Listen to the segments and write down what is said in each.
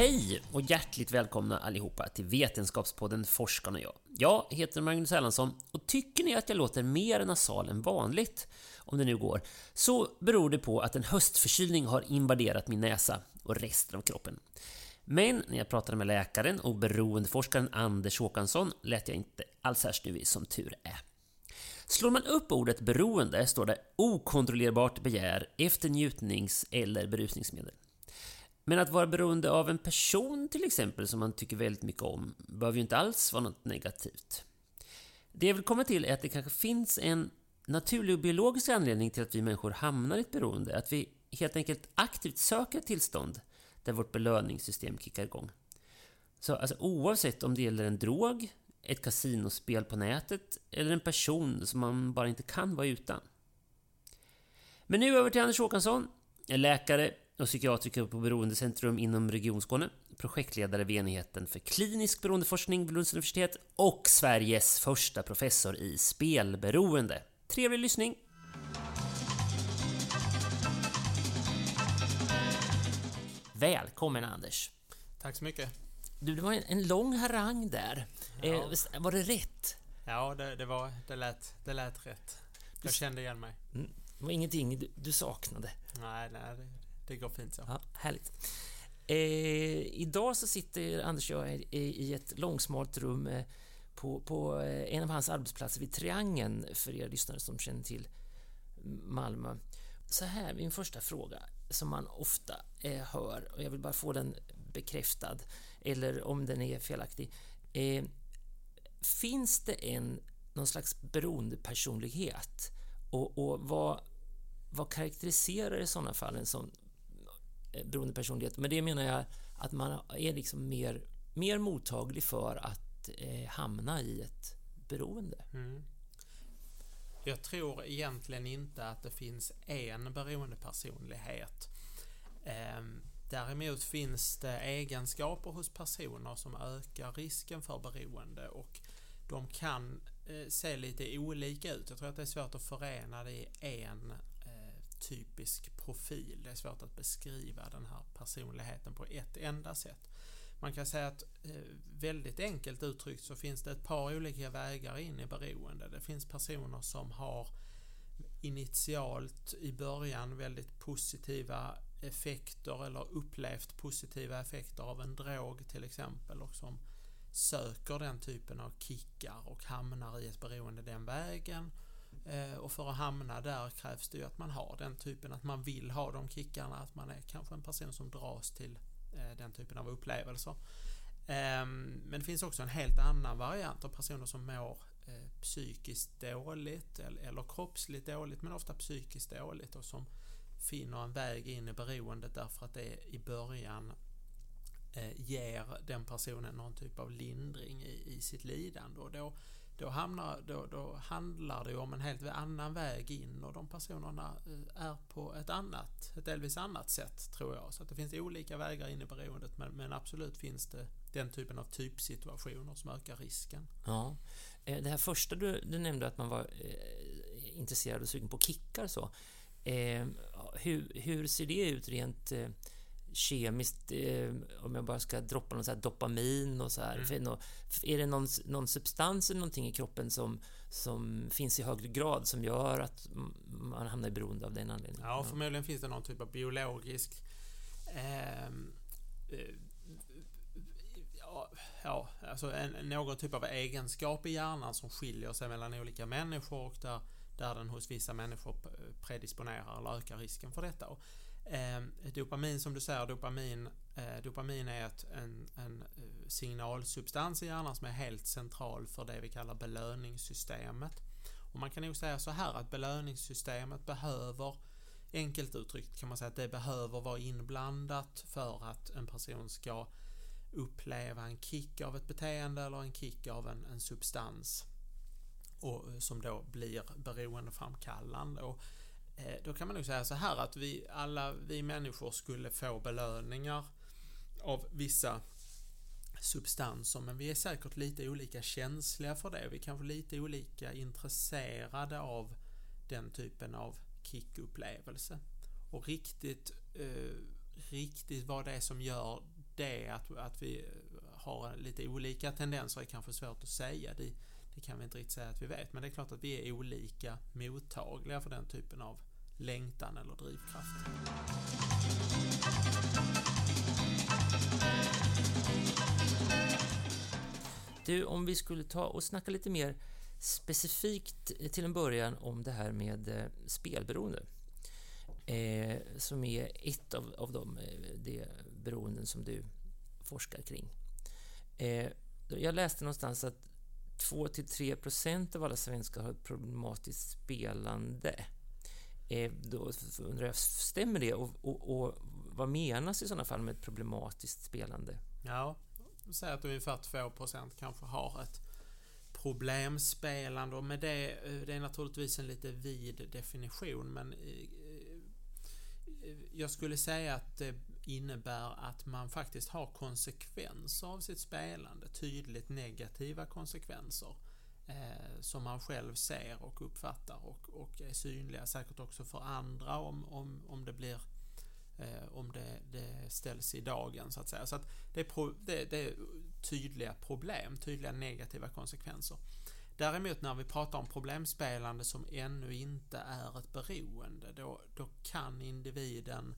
Hej och hjärtligt välkomna allihopa till Vetenskapspodden Forskarna och jag. Jag heter Magnus Erlandsson och tycker ni att jag låter mer nasal än vanligt, om det nu går, så beror det på att en höstförkylning har invaderat min näsa och resten av kroppen. Men när jag pratade med läkaren och beroendeforskaren Anders Håkansson lät jag inte alls här snuvig som tur är. Slår man upp ordet beroende står det okontrollerbart begär efter njutnings eller berusningsmedel. Men att vara beroende av en person till exempel som man tycker väldigt mycket om behöver ju inte alls vara något negativt. Det jag vill komma till är att det kanske finns en naturlig och biologisk anledning till att vi människor hamnar i ett beroende. Att vi helt enkelt aktivt söker ett tillstånd där vårt belöningssystem kickar igång. Så alltså, oavsett om det gäller en drog, ett kasinospel på nätet eller en person som man bara inte kan vara utan. Men nu över till Anders Håkansson, en läkare och psykiatriker på Beroendecentrum inom Region Skåne, projektledare vid enheten för klinisk beroendeforskning vid Lunds universitet och Sveriges första professor i spelberoende. Trevlig lyssning! Välkommen Anders! Tack så mycket. Du, det var en, en lång harang där. Ja. Eh, var det rätt? Ja, det, det, var, det, lät, det lät rätt. Jag kände igen mig. Mm, Det var ingenting du, du saknade? Nej, nej det, går fint så. Ja, härligt. Eh, idag så sitter Anders och jag i, i ett långsmalt rum eh, på, på eh, en av hans arbetsplatser vid Triangeln, för er lyssnare som känner till Malmö. Så här, min första fråga, som man ofta eh, hör, och jag vill bara få den bekräftad, eller om den är felaktig. Eh, finns det en, någon slags beroendepersonlighet? Och, och vad, vad karaktäriserar i sådana fall en sån Eh, beroende beroendepersonlighet? Med det menar jag att man är liksom mer, mer mottaglig för att eh, hamna i ett beroende. Mm. Jag tror egentligen inte att det finns en beroendepersonlighet. Ehm, däremot finns det egenskaper hos personer som ökar risken för beroende och de kan eh, se lite olika ut. Jag tror att det är svårt att förena det i en typisk profil. Det är svårt att beskriva den här personligheten på ett enda sätt. Man kan säga att eh, väldigt enkelt uttryckt så finns det ett par olika vägar in i beroende. Det finns personer som har initialt i början väldigt positiva effekter eller upplevt positiva effekter av en drog till exempel och som söker den typen av kickar och hamnar i ett beroende den vägen. Eh, och för att hamna där krävs det ju att man har den typen, att man vill ha de kickarna, att man är kanske en person som dras till eh, den typen av upplevelser. Ehm, men det finns också en helt annan variant av personer som mår eh, psykiskt dåligt eller, kroppsligt dåligt men ofta psykiskt dåligt och som finner en väg in i beroendet därför att det i början ger den personen någon typ av lindring i, i sitt lidande. Och då, då, hamnar, då, då handlar det om en helt annan väg in och de personerna eh, är på ett annat, ett delvis annat sätt tror jag. Så att det finns olika vägar in i beroendet men, men absolut finns det den typen av typsituationer som ökar risken. Ja. Eh, det här första du, du nämnde att man var eh, intresserad och sugen på kickar så. Eh, hur, hur ser det ut rent eh, kemiskt, eh, om jag bara ska droppa någon så dopamin och så här. Mm. Är det någon, någon substans eller någonting i kroppen som, som finns i högre grad som gör att man hamnar i beroende av den anledningen? Ja, förmodligen finns det någon typ av biologisk ehm, eh, ja, ja, alltså en, någon typ av egenskap i hjärnan som skiljer sig mellan olika människor och där, där den hos vissa människor predisponerar eller ökar risken för detta. Och Eh, dopamin som du säger, dopamin, eh, dopamin är ett, en, en eh, signalsubstans i hjärnan som är helt central för det vi kallar belöningssystemet. Och man kan nog säga så här att belöningssystemet behöver Enkelt uttryckt kan man säga att det behöver vara inblandat för att en person ska uppleva en kick av ett beteende eller en kick av en, en substans och, eh, som då blir beroendeframkallande. Och Eh, Eh, då kan man nog säga så här att vi alla vi människor skulle få belöningar av vissa substanser men vi är säkert lite olika känsliga för det. Vi är kanske lite olika intresserade av den typen av kickupplevelse. Och riktigt, eh, riktigt vad det är som gör det att, att vi eh, har lite olika tendenser är kanske svårt att säga. Det, det kan vi inte riktigt säga att vi vet men det är klart att vi är olika mottagliga för den typen av längtan eller drivkraft. Du, om vi skulle ta och snacka lite mer specifikt till en början om det här med eh, spelberoende. Eh, som är ett av, av de, eh, de beroenden som du forskar kring. Eh, jag läste någonstans att 2-3% av alla svenskar har ett problematiskt spelande. Eh, då undrar jag, stämmer det? Och, och, och, vad menas i sådana fall med ett problematiskt spelande? Ja, säg att ungefär 2% kanske har ett problemspelande och med det, eh, det är naturligtvis en lite vid definition men eh, eh, jag skulle säga att det innebär att man faktiskt har konsekvenser av sitt spelande, tydligt negativa konsekvenser eh, som man själv ser och uppfattar och, och är synliga säkert också för andra om, om, om det blir eh, om det, det, ställs i dagen så att säga. Så att det, är pro, det, det är tydliga problem, tydliga negativa konsekvenser. Däremot när vi pratar om problemspelande som ännu inte är ett beroende, då, då kan individen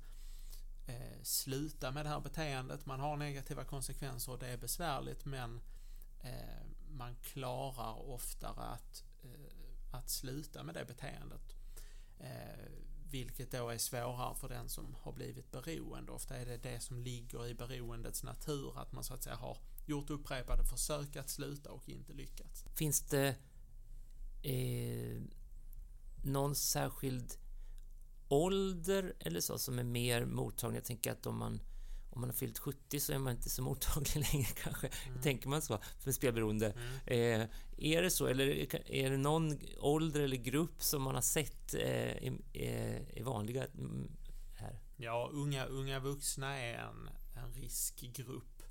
eh, sluta med det här beteendet. Man har negativa konsekvenser och det är besvärligt men eh, man klarar oftare att, eh, att sluta med det beteendet. Eh, vilket då är svårare för den som har blivit beroende. Ofta är det det som ligger i beroendets natur, att man så att säga har gjort upprepade försök att sluta och inte lyckats. Finns det eh, någon särskild ålder eller så som är mer mottaglig? Jag tänker att om man om man har fyllt 70 så är man inte så mottaglig längre kanske. Mm. Tänker man så? För spelberoende. Mm. Eh, är det så? Eller är det någon ålder eller grupp som man har sett eh, är, vanliga mm, här? Ja, unga, unga vuxna är en, en riskgrupp.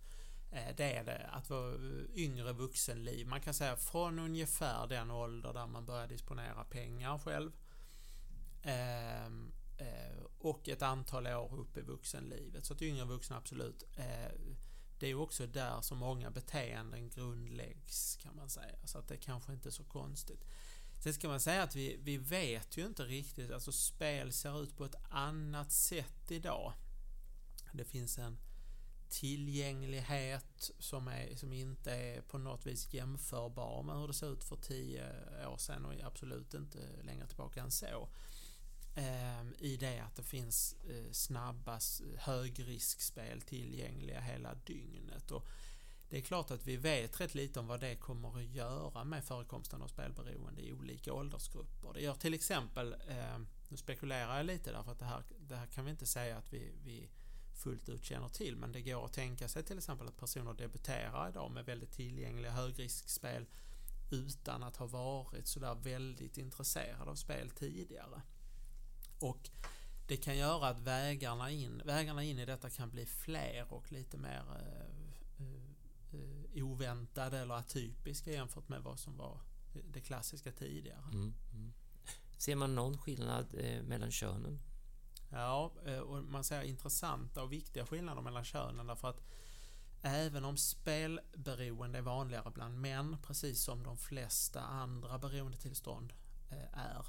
Eh, det är det. Att vara yngre vuxenliv. Man kan säga från ungefär den ålder där man börjar disponera pengar själv. Eh, och ett antal år upp i vuxenlivet. Så att yngre vuxna absolut. Eh, det är också där som många beteenden grundläggs kan man säga. Så att det kanske inte är så konstigt. Sen ska man säga att vi, vi vet ju inte riktigt, alltså spel ser ut på ett annat sätt idag. Det finns en tillgänglighet som, är, som inte är på något vis jämförbar med hur det såg ut för tio år sedan och absolut inte längre tillbaka än så. Ehm, I det att det finns eh, snabba högriskspel tillgängliga hela dygnet. Och det är klart att vi vet rätt lite om vad det kommer att göra med förekomsten av spelberoende i olika åldersgrupper. Det gör till exempel, ehm, nu spekulerar jag lite därför att det här, det här kan vi inte säga att vi, vi fullt ut känner till men det går att tänka sig till exempel att personer debuterar idag med väldigt tillgängliga högriskspel utan att ha varit sådär väldigt intresserade av spel tidigare. Och det kan göra att vägarna in, vägarna in i detta kan bli fler och lite mer eh, eh, oväntade eller atypiska jämfört med vad som var det klassiska tidigare. Mm, mm. Ser man någon skillnad eh, mellan könen? Ja, eh, och man ser intressanta och viktiga skillnader mellan könen därför att även om spelberoende är vanligare bland män, precis som de flesta andra beroendetillstånd eh, är,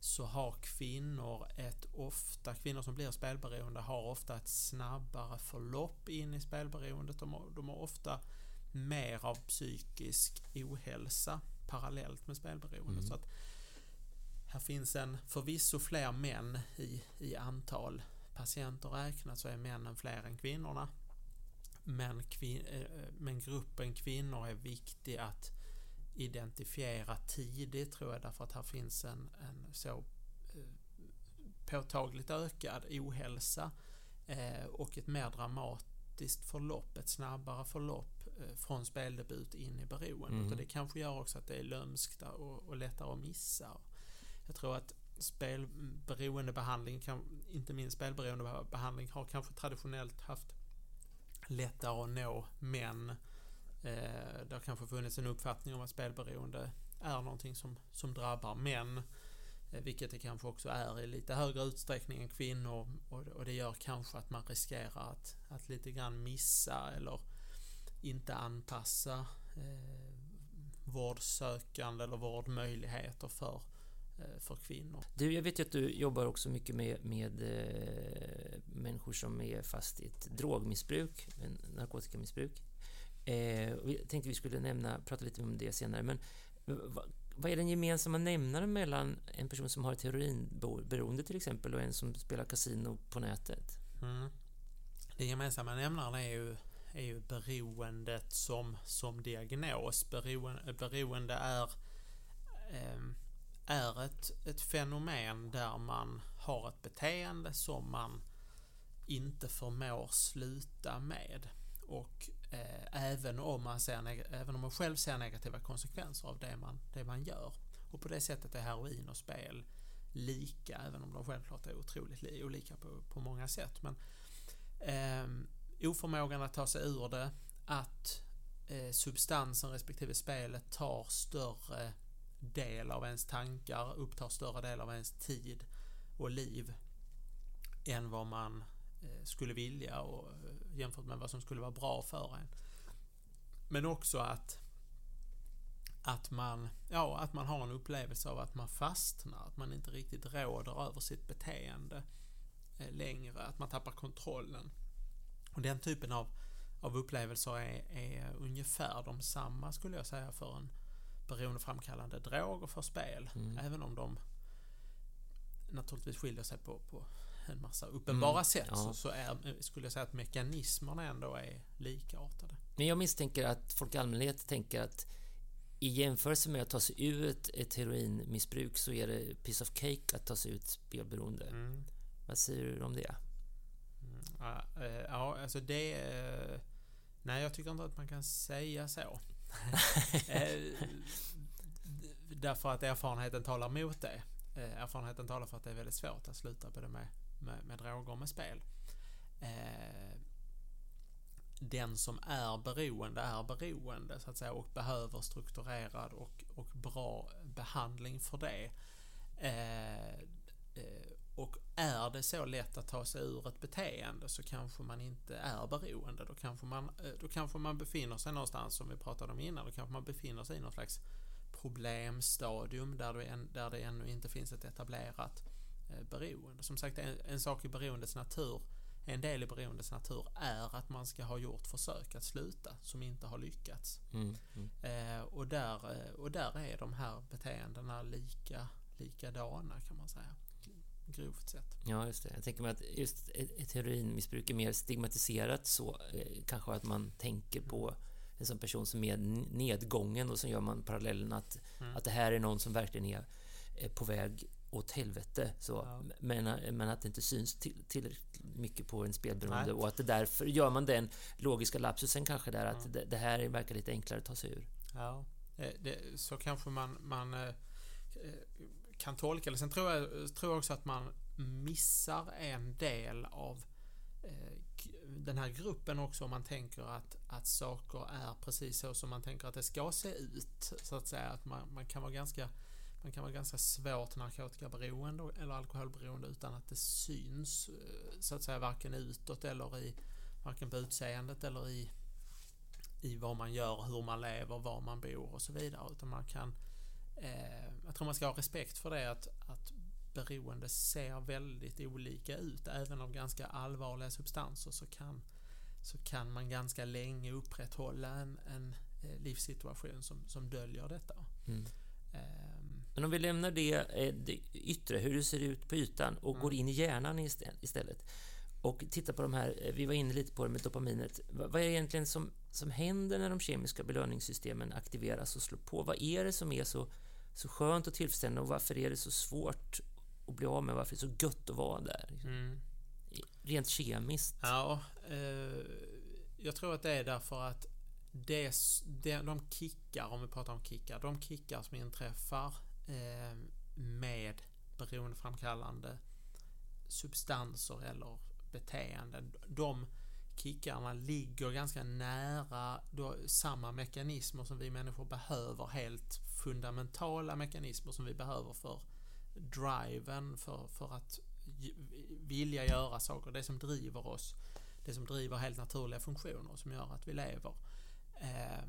så har kvinnor ett ofta, kvinnor som blir spelberoende har ofta ett snabbare förlopp in i spelberoendet. De har, de har ofta mer av psykisk ohälsa parallellt med spelberoende. Mm. Så att här finns en förvisso fler män i, i antal patienter räknat så är männen fler än kvinnorna. Men, kvin, eh, men gruppen kvinnor är viktig att identifiera tidigt tror jag därför att här finns en, en så eh, påtagligt ökad ohälsa eh, och ett mer dramatiskt förlopp, ett snabbare förlopp från speldebut in i beroendet. Mm. Och det kanske gör också att det är lömskt och, och lättare att missa. Jag tror att spelberoendebehandling, inte minst spelberoendebehandling, har kanske traditionellt haft lättare att nå män. Eh, det har kanske funnits en uppfattning om att spelberoende är någonting som, som drabbar män. Eh, vilket det kanske också är i lite högre utsträckning än kvinnor. Och, och det gör kanske att man riskerar att, att lite grann missa eller inte anpassa eh, vårdsökande eller vårdmöjligheter för Eh, för kvinnor. Du, jag vet ju att du jobbar också mycket med, med eh, människor som är fast i ett drogmissbruk, narkotikamissbruk. Eh, jag tänkte vi skulle nämna, prata lite om det senare, men eh, vad, vad är den gemensamma nämnaren mellan en person som har ett heroinberoende till exempel och en som spelar kasino på nätet? Mm. Den gemensamma nämnaren är ju, är ju beroendet som, som diagnos. Beroende, beroende är eh, är ett, ett fenomen där man har ett beteende som man inte förmår sluta med. Och Eh, även, om man ser, även om man själv ser negativa konsekvenser av det man, det man gör. Och på det sättet är heroin och spel lika, även om de självklart är otroligt olika på, på många sätt. Men eh, oförmågan att ta sig ur det, att eh, substansen respektive spelet tar större del av ens tankar, upptar större del av ens tid och liv än vad man skulle vilja och eh, jämfört med vad som skulle vara bra för en. Men också att att man, ja, att man har en upplevelse av att man fastnar, att man inte riktigt råder över sitt beteende eh, längre, att man tappar kontrollen. Och den typen av, av upplevelser är, är ungefär de samma skulle jag säga för en beroendeframkallande drog och för spel. Mm. Även om de naturligtvis skiljer sig på, på en massa uppenbara mm, sätt ja. så, så är, skulle jag säga att mekanismerna ändå är likartade. Men jag misstänker att folk i allmänhet tänker att i jämförelse med att ta sig ur ett, ett heroinmissbruk så är det piece of cake att ta sig ut spelberoende. Mm. Vad säger du om det? Mm, ja, eh, ja, alltså det... Eh, nej, jag tycker inte att man kan säga så. Eh, därför att erfarenheten talar mot det. Erfarenheten talar för att det är väldigt svårt att sluta både med, med, med droger och med spel. Eh, den som är beroende är beroende så att säga och behöver strukturerad och, och bra behandling för det. Eh, eh, och är det så lätt att ta sig ur ett beteende så kanske man inte är beroende. Då kanske man, eh, då kanske man befinner sig någonstans som vi pratade om innan. Då kanske man befinner sig i någon slags problemstadium där det, där det ännu inte finns ett etablerat eh, beroende. Som sagt, en, en sak i beroendets natur, en del i beroendets natur är att man ska ha gjort försök att sluta som inte har lyckats. Mm, mm. Eh, och, där, eh, och där är de här beteendena lika, likadana kan man säga grovt sett. Ja, just det. Jag tänker mig att just ett heroinmissbruk är mer stigmatiserat så eh, kanske att man tänker på en sån person som är nedgången och så gör man parallellen att, mm. att det här är någon som verkligen är på väg åt helvete. Så, ja. men, men att det inte syns till, tillräckligt mycket på en spelberoende och att det därför gör man den logiska lapsusen kanske där att det, det, här verkar lite enklare att ta sig ur. Ja, eh, det, så kanske man, man eh, kan tolka det. Sen tror jag, tror jag också att man missar en del av eh, den här gruppen också om man tänker att, att saker är precis så som man tänker att det ska se ut. Så att säga att man, man kan vara ganska man kan vara ganska svårt narkotikaberoende eller alkoholberoende utan att det syns eh, så att säga varken utåt eller i varken på utseendet eller i, i vad man gör, hur man lever, var man bor och så vidare. Utan man kan, eh, jag tror man ska ha respekt för det att, att beroende ser väldigt olika ut. Även av ganska allvarliga substanser så kan, så kan man ganska länge upprätthålla en, en eh, livssituation som, som döljer detta. Mm. Um, Men om vi lämnar det, eh, det, yttre, hur det ser ut på ytan och mm. går in i hjärnan istället och tittar på de här, eh, vi var inne lite på det med dopaminet. Vad är det egentligen som, som händer när de kemiska belöningssystemen aktiveras och slår på? Vad är det som är så, så skönt och tillfredsställande och varför är det så svårt att bli av med? Varför är det så gött att vara där? Mm. Rent kemiskt. Ja, eh, jag tror att det är därför att det, det, de kickar, om vi pratar om kickar, de kickar som inträffar eh, med beroendeframkallande substanser eller beteenden. De kickarna ligger ganska nära då, samma mekanismer som vi människor behöver. Helt fundamentala mekanismer som vi behöver för driven, för, för att vilja göra saker. Det som driver oss. Det som driver helt naturliga funktioner som gör att vi lever. Eh,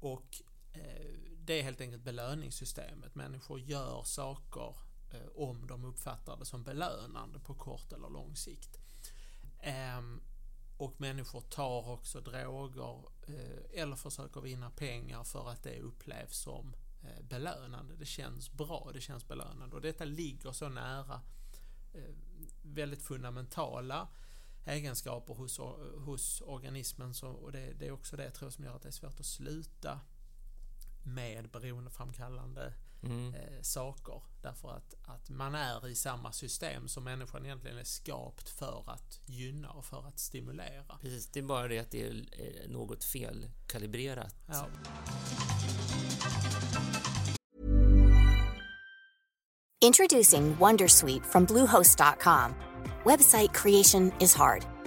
och eh, det är helt enkelt belöningssystemet. Människor gör saker eh, om de uppfattar det som belönande på kort eller lång sikt. Ehm, och människor tar också droger eh, eller försöker vinna pengar för att det upplevs som eh, belönande. Det känns bra, det känns belönande och detta ligger så nära eh, väldigt fundamentala egenskaper hos, eh, hos organismen så, och det, det, är också det jag tror som gör att det är svårt att sluta med beroendeframkallande mm. eh, saker. Därför att, att man är i samma system som människan egentligen är skapt för att gynna och för att stimulera. Precis, det är bara det att det är något felkalibrerat. Ja. Introducing Wondersuite from Bluehost.com. Website creation is hard.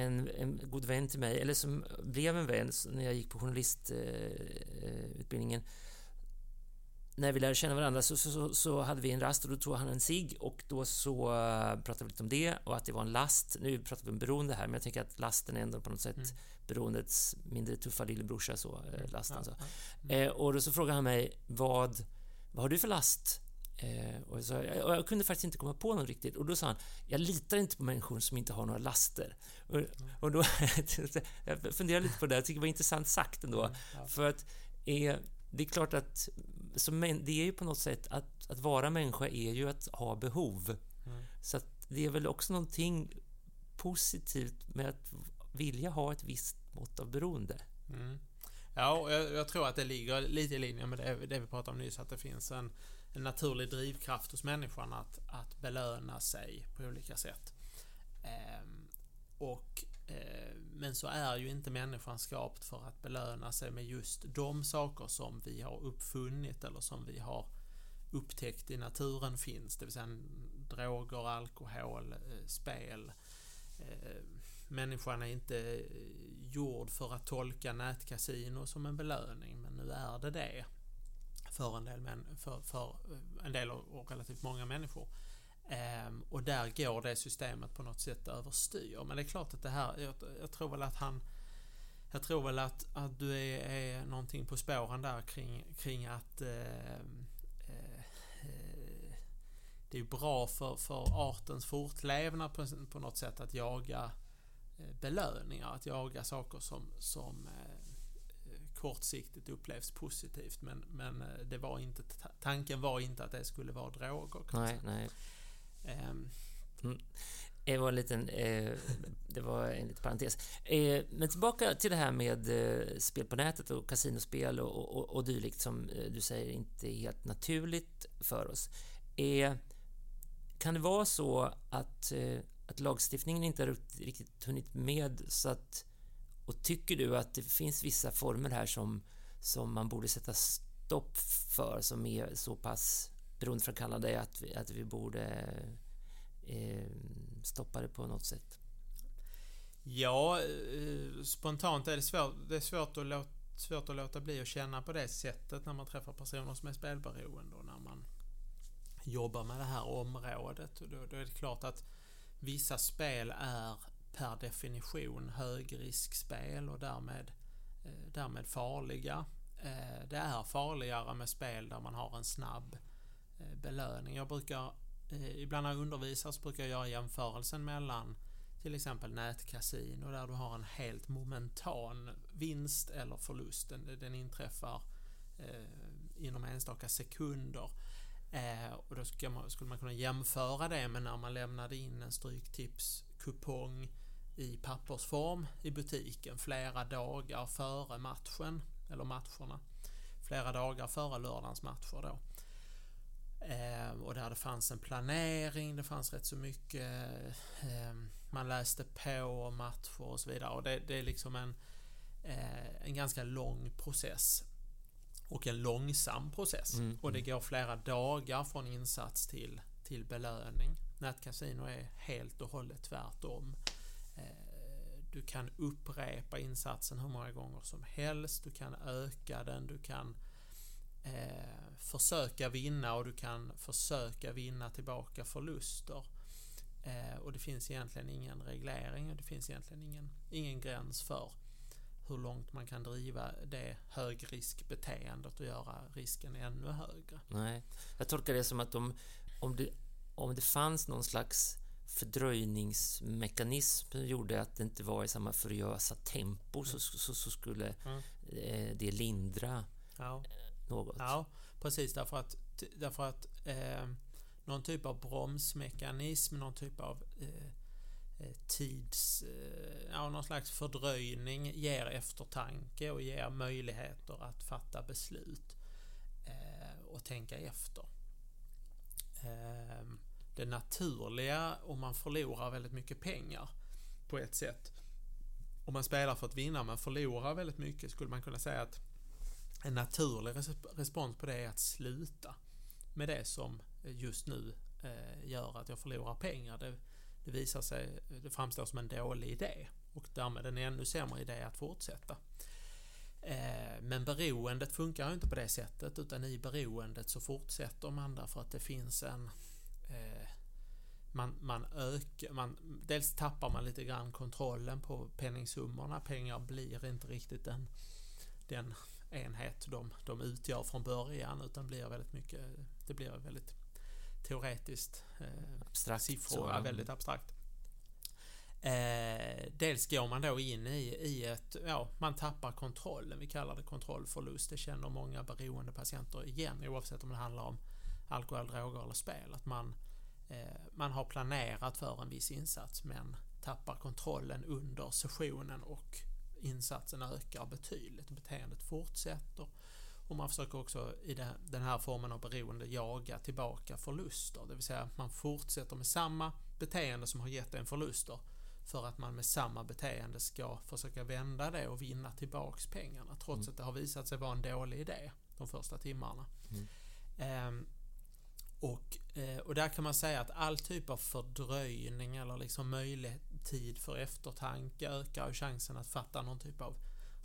En, en god vän till mig, eller som blev en vän när jag gick på journalistutbildningen. Eh, när vi lärde känna varandra så, så, så, hade vi en rast och då tog han en sig och då så uh, pratade vi lite om det och att det var en last. Nu pratar vi om beroende här, men jag tänker att lasten är ändå på något sätt mm. beroendets mindre tuffa lillebrorsa, så, uh, lasten. Så. Mm. Och då så frågade han mig, vad, vad har du för last? Och, så, och jag kunde faktiskt inte komma på någon riktigt och då sa han, jag litar inte på människor som inte har några laster. Och, och då jag funderade lite på det, jag tycker det var intressant sagt ändå. Mm, ja. För att det är klart att så men, det är ju på något sätt att, att vara människa är ju att ha behov. Mm. Så att det är väl också någonting positivt med att vilja ha ett visst mått av beroende. Mm. Ja, jag, jag, tror att det ligger lite i linje med det, det vi pratade om nyss, att det finns en, en naturlig drivkraft hos människan att, att belöna sig på olika sätt. Eh, och Eh, men så är ju inte människan skapt för att belöna sig med just de saker som vi har uppfunnit eller som vi har upptäckt i naturen finns. Det vill säga droger, alkohol, eh, spel, ehm, människan är inte eh, gjord för att tolka nätkasino som en belöning, men nu är det det för en del, män, för, för eh, en del och relativt många människor. Ehm, och där går det systemet på något sätt överstyr. Men det är klart att det här, jag, jag tror väl att han jag tror väl att, att du är, är någonting på spåren där kring, kring att eh, eh, det är bra för, för artens fortlevnad på, på något sätt att jaga eh, belöningar, att jaga saker som, som eh, kortsiktigt upplevs positivt men, men eh, det var inte, tanken var inte att det skulle vara droger. Nej, nej. Um, mm. Det var en liten, eh, det var en liten parentes. Eh, men tillbaka till det här med eh, spel på nätet och kasinospel och, och, och dylikt som du säger inte är helt naturligt för oss. kan det vara så att, att lagstiftningen inte har riktigt hunnit med så att och tycker du att det finns vissa former här som, som man borde sätta stopp för som är så pass beroendeframkallande att vi, att vi borde eh, stoppa det på något sätt? Ja, eh, spontant är det svårt, det är svårt att, låta, svårt att låta bli att känna på det sättet när man träffar personer som är spelberoende och när man jobbar med det här området. Och då, då är det klart att vissa spel är per definition högriskspel och därmed, eh, därmed farliga. Eh, det är farligare med spel där man har en snabb eh, belöning. Jag brukar Eh, ibland när jag undervisar så brukar jag göra jämförelsen mellan till exempel nätkasino där du har en helt momentan vinst eller förlust. Den, den inträffar eh, inom enstaka sekunder. Eh, och då skulle man, skulle man kunna jämföra det med när man lämnade in en Stryktipskupong i pappersform i butiken flera dagar före matchen, eller matcherna. Flera dagar före lördagens matcher då. Eh, och där det fanns en planering, det fanns rätt så mycket, eh, man läste på matcher och så vidare. Och det, det är liksom en, eh, en ganska lång process. Och en långsam process. Mm. Och det mm. går flera dagar från insats till, till belöning. Nätkasino är helt och hållet tvärtom. Eh, du kan upprepa insatsen hur många gånger som helst, du kan öka den, du kan eh, försöka vinna och du kan försöka vinna tillbaka förluster. Eh, och det finns egentligen ingen reglering och det finns egentligen ingen, ingen gräns för hur långt man kan driva det högriskbeteendet och göra risken ännu högre. Nej, jag tolkar det som att om, om, det, om det fanns någon slags fördröjningsmekanism gjorde att det inte var i samma furiösa tempo så, så, så skulle mm. det lindra ja något. Ja, precis därför att, därför att eh, någon typ av bromsmekanism, någon typ av eh, eh, tids... Eh, ja, någon slags fördröjning ger eftertanke och ger möjligheter att fatta beslut eh, och tänka efter. Eh, det naturliga om man förlorar väldigt mycket pengar på ett sätt. Om man spelar för att vinna men förlorar väldigt mycket skulle man kunna säga att en naturlig respons på det är att sluta med det som just nu eh, gör att jag förlorar pengar. Det, det visar sig, det framstår som en dålig idé och därmed en ännu sämre idé att fortsätta. Eh, men beroendet funkar ju inte på det sättet utan i beroendet så fortsätter man därför att det finns en eh, man, man ökar, man, dels tappar man lite grann kontrollen på penningsummorna. Pengar blir inte riktigt den, den enhet de, de utgör från början utan blir väldigt mycket, det blir väldigt teoretiskt eh, abstrakt, siffror, så, väldigt abstrakt. Eh, dels går man då in i, i ett, ja, man tappar kontrollen, vi kallar det kontrollförlust, det känner många beroende patienter igen oavsett om det handlar om alkohol, droger eller spel, att man, man har planerat för en viss insats men tappar kontrollen under sessionen och insatsen ökar betydligt. Beteendet fortsätter och man försöker också i den här formen av beroende jaga tillbaka förluster. Det vill säga att man fortsätter med samma beteende som har gett en förluster för att man med samma beteende ska försöka vända det och vinna tillbaks pengarna trots mm. att det har visat sig vara en dålig idé de första timmarna. Mm. Ehm, och, eh, och där kan man säga att all typ av fördröjning eller liksom möjlighet tid för eftertanke, ökar ju chansen att fatta någon typ av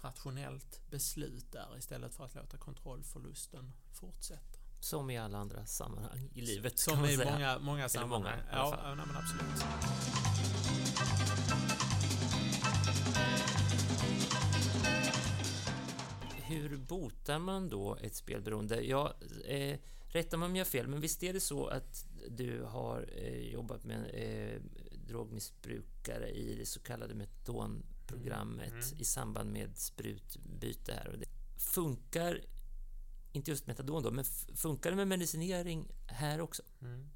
rationellt beslut där istället för att låta kontrollförlusten fortsätta. Som i alla andra sammanhang i livet. Som i många, många sammanhang. Många, ja nej, men absolut. Hur botar man då ett spelberoende? Ja, eh, rätta mig om jag har fel, men visst är det så att du har eh, jobbat med eh, drogmissbrukare i det så kallade metadonprogrammet mm. Mm. i samband med sprutbyte här. Och det funkar, inte just metadon då, men funkar det med medicinering här också? Mm.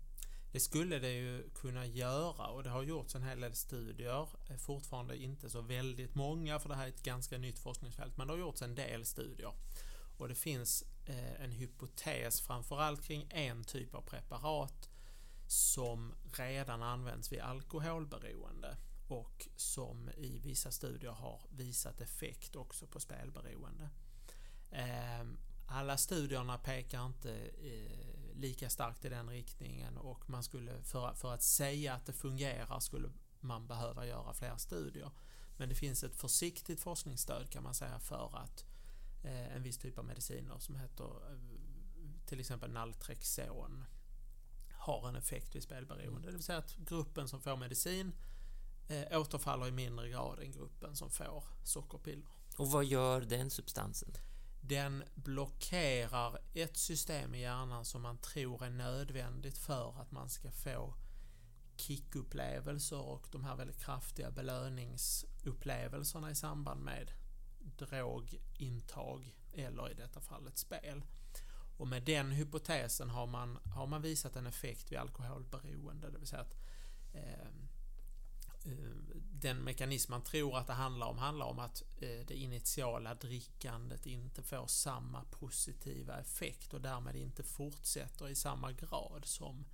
Det skulle det ju kunna göra och det har gjorts en hel del studier, eh, fortfarande inte så väldigt många för det här är ett ganska nytt forskningsfält, men det har gjorts en del studier. Och det finns eh, en hypotes framförallt kring en typ av preparat som redan används vid alkoholberoende och som i vissa studier har visat effekt också på spelberoende. Ehm, alla studierna pekar inte eh, lika starkt i den riktningen och man skulle för, att säga att det fungerar skulle man behöva göra fler studier. Men det finns ett försiktigt forskningsstöd kan man säga för att en viss typ av mediciner som heter eh, till exempel Naltrexon har en effekt vid spelberoende. Det vill säga att gruppen som får medicin eh, återfaller i mindre grad än gruppen som får sockerpiller. Och vad gör den substansen? Den blockerar ett system i hjärnan som man tror är nödvändigt för att man ska få kickupplevelser och de här väldigt kraftiga belöningsupplevelserna i samband med drogintag eller i detta fallet spel. Och med den hypotesen har man, har man visat en effekt vid alkoholberoende, det vill säga att eh, eh, den mekanism man tror att det handlar om handlar om att eh, det initiala drickandet inte får samma positiva effekt och därmed inte fortsätter i samma grad som,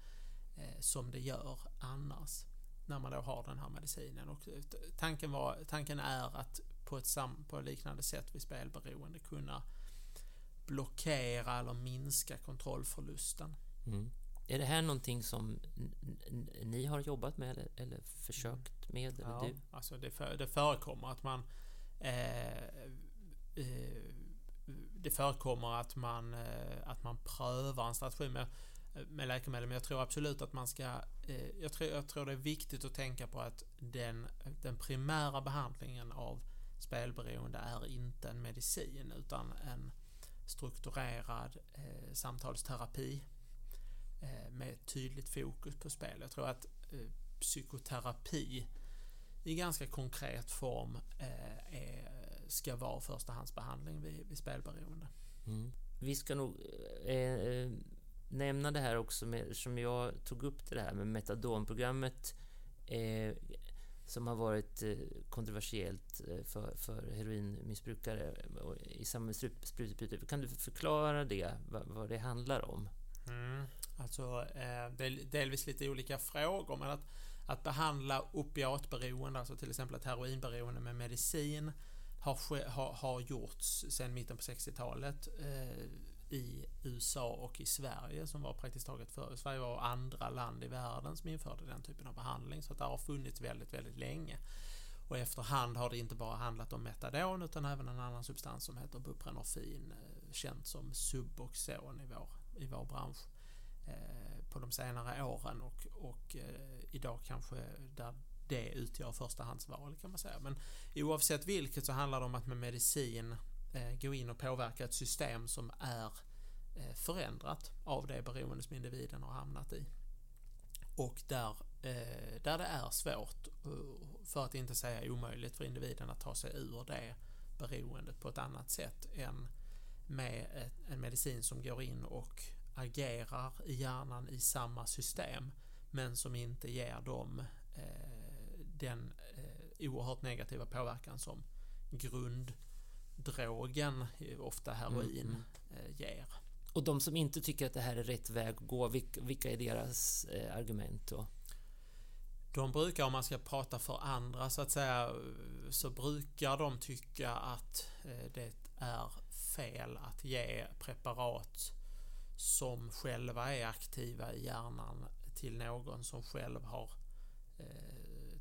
eh, som det gör annars när man då har den här medicinen. Och eh, tanken, var, tanken är att på ett sam, på liknande sätt vid spelberoende kunna blockera eller minska kontrollförlusten. Mm. Är det här någonting som ni har jobbat med eller, eller försökt med? Eller ja, du? Alltså det, för, det förekommer att man eh, eh, det förekommer att man, eh, att man prövar en strategi med, med läkemedel, men jag tror absolut att man ska... Eh, jag, tror, jag tror det är viktigt att tänka på att den, den primära behandlingen av spelberoende är inte en medicin utan en strukturerad eh, samtalsterapi eh, med tydligt fokus på spel. Jag tror att eh, psykoterapi i ganska konkret form eh, är, ska vara förstahandsbehandling vid, vid spelberoende. Mm. Vi ska nog eh, eh nämna det här också med, som jag tog upp det här med metadonprogrammet eh, som har varit eh, kontroversiellt eh, för, för heroinmissbrukare i samband med sprututbyte. Kan du förklara det, vad, vad det handlar om? Mm. Alltså, eh, delvis lite olika frågor, men att, att behandla opiatberoende, alltså till exempel ett heroinberoende med medicin, har, har, har gjorts sedan mitten på 60-talet i USA och i Sverige som var praktiskt taget för Sverige var andra land i världen som införde den typen av behandling så att det har funnits väldigt, väldigt länge. Och efterhand har det inte bara handlat om metadon utan även en annan substans som heter buprenorfin, eh, känt som Suboxon i vår, i vår bransch eh, på de senare åren och, och eh, idag kanske där det utgör förstahandsval kan man säga. Men oavsett vilket så handlar det om att med medicin Eh, gå in och påverka ett system som är eh, förändrat av det beroende som individen har hamnat i. Och där, eh, där det är svårt, för att inte säga omöjligt, för individen att ta sig ur det beroendet på ett annat sätt än med en medicin som går in och agerar i hjärnan i samma system men som inte ger dem den oerhört negativa påverkan som grund drogen, ofta heroin, mm, mm. Eh, ger. Och de som inte tycker att det här är rätt väg att gå, vilka är deras eh, argument då? De brukar, om man ska prata för andra så att säga, så brukar de tycka att eh, det är fel att ge preparat som själva är aktiva i hjärnan till någon som själv har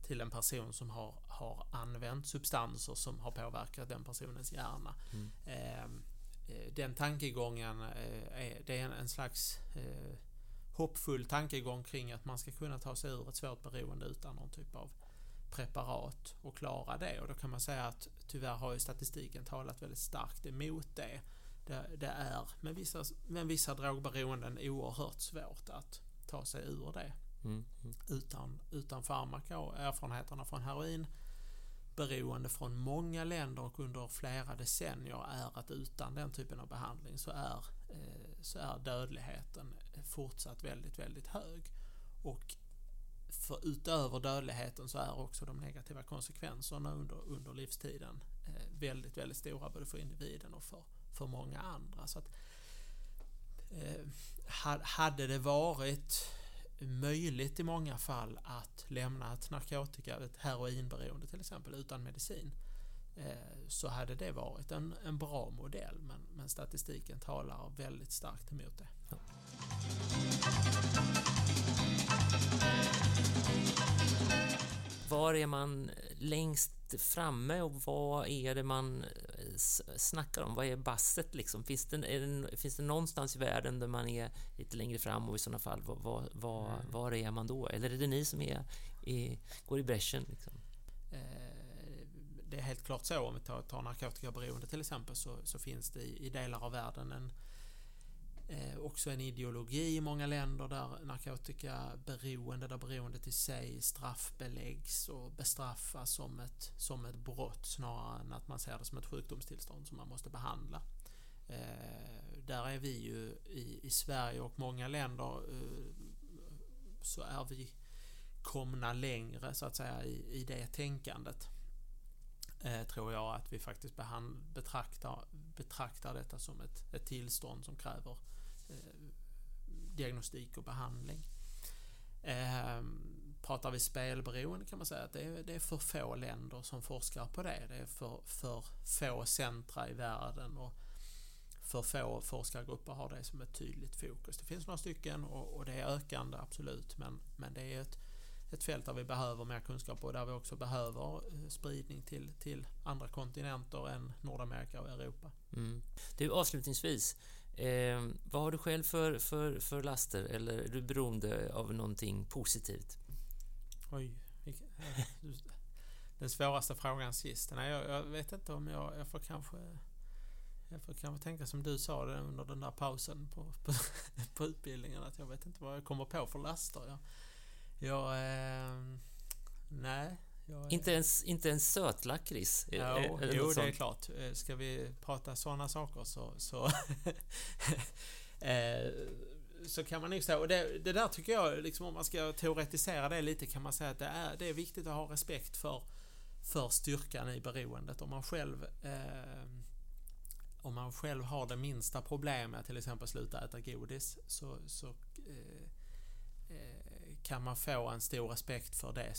till en person som har, har använt substanser som har påverkat den personens hjärna. Mm. Eh, den tankegången är, det är en slags hoppfull tankegång kring att man ska kunna ta sig ur ett svårt beroende utan någon typ av preparat och klara det. Och då kan man säga att tyvärr har ju statistiken talat väldigt starkt emot det. Det, det är med vissa, med vissa drogberoenden oerhört svårt att ta sig ur det. Mm. Mm. Utan, utan farmaka och erfarenheterna från heroin beroende från många länder och under flera decennier är att utan den typen av behandling så är, eh, så är dödligheten fortsatt väldigt, väldigt hög. Och för utöver dödligheten så är också de negativa konsekvenserna under, under livstiden eh, väldigt, väldigt stora både för individen och för, för många andra. Så att, eh, hade det varit möjligt i många fall att lämna ett narkotika, ett heroinberoende till exempel, utan medicin eh, så hade det varit en, en bra modell men, men statistiken talar väldigt starkt emot det. Ja. Var är man längst framme och vad är det man snackar om? Vad är basset liksom? Finns det, det, finns det någonstans i världen där man är lite längre fram och i sådana fall, vad, vad, vad, mm. var är man då? Eller är det ni som är, är går i bräschen? Liksom? Eh, det är helt klart så, om vi tar, tar narkotikaberoende till exempel, så, så finns det i, i delar av världen en Eh, också en ideologi i många länder där narkotikaberoende, där beroendet i sig straffbeläggs och bestraffas som ett, som ett brott snarare än att man ser det som ett sjukdomstillstånd som man måste behandla. Eh, där är vi ju i, i Sverige och många länder eh, så är vi komna längre så att säga i, i det tänkandet. Eh, tror jag att vi faktiskt behand, betraktar, betraktar detta som ett, ett tillstånd som kräver Eh, Eh, diagnostik och behandling. Eh, pratar vi spelberoende kan man säga att det är, det är för få länder som forskar på det. Det är för, för få centra i världen och för få forskargrupper har det som ett tydligt fokus. Det finns några stycken och, och det är ökande absolut men, men det är ett, ett fält där vi behöver mer kunskap och där vi också behöver eh, spridning till, till andra kontinenter än Nordamerika och Europa. Mm. Du, avslutningsvis, Eh, vad har du själv för, för, för laster eller är du beroende av någonting positivt? Oj, den svåraste frågan sist. Nej, jag, jag vet inte om jag, jag får kanske jag får kanske tänka som du sa det under den där pausen på, på, på utbildningen att jag vet inte vad jag kommer på för laster. Jag, jag eh, nej, är... Inte ens, inte ens sötlakrits? Jo, jo det är klart. Eh, ska vi prata sådana saker så... så, eh, så kan man nog säga, och det, det, där tycker jag, liksom, om man ska teoretisera det lite, kan man säga att det är, det är viktigt att ha respekt för, för styrkan i beroendet. Om man själv eh, om man själv har det minsta problemet, till exempel sluta äta godis, så, så eh, Eh, kan man få en stor respekt för det,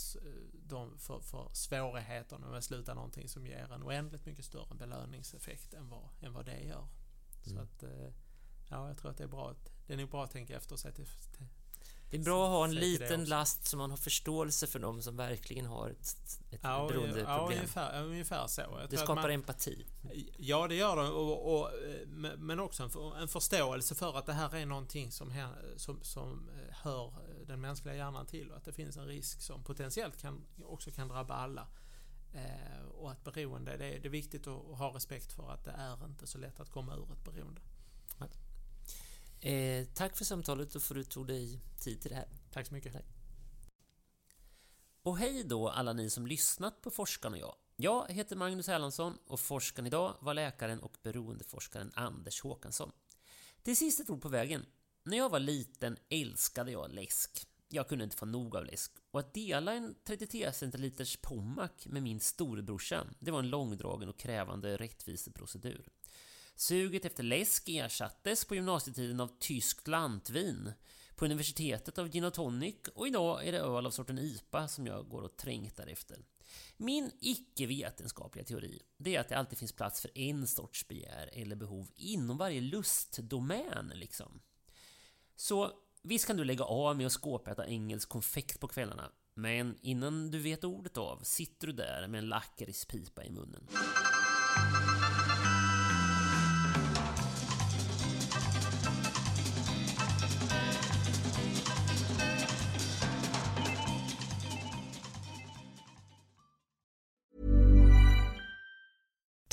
de, för, för svårigheterna med att sluta någonting som ger en oändligt mycket större belöningseffekt än vad, än vad det gör. Mm. Så att, eh, ja, jag tror att det är bra. Det är nog bra att tänka efter sig till, till det är bra att ha en liten last så man har förståelse för dem som verkligen har ett, ett ja, beroendeproblem. Ja, ungefär, ungefär så. Jag det skapar man, empati. Ja, det gör det. Och, och, men också en, en förståelse för att det här är någonting som, som, som eh, hör den mänskliga hjärnan till och att det finns en risk som potentiellt kan, också kan drabba alla. Eh, och att beroende, det är, det är viktigt att ha respekt för att det är inte så lätt att komma ur ett beroende. Eh, tack för samtalet och för att du tog dig tid till det här. Tack så mycket. Tack. Och hej då alla ni som lyssnat på Forskaren och jag. Jag heter Magnus Erlandsson och forskaren idag var läkaren och beroendeforskaren Anders Håkansson. Till sist ett ord på vägen. När jag var liten älskade jag läsk. Jag kunde inte få nog av läsk. Och att dela en 33 centiliters Pommac med min storebrorsa, det var en långdragen och krävande rättviseprocedur. Suget efter läsk ersattes på gymnasietiden av tyskt lantvin, på universitetet av gin och tonic och idag är det öl av sorten IPA som jag går och trängtar efter. Min icke-vetenskapliga teori, det är att det alltid finns plats för en sorts begär eller behov inom varje lustdomän, liksom. Så visst kan du lägga av med att skåpäta engelsk konfekt på kvällarna, Men innan du vet ordet av sitter du där med en lakritspipa i munnen.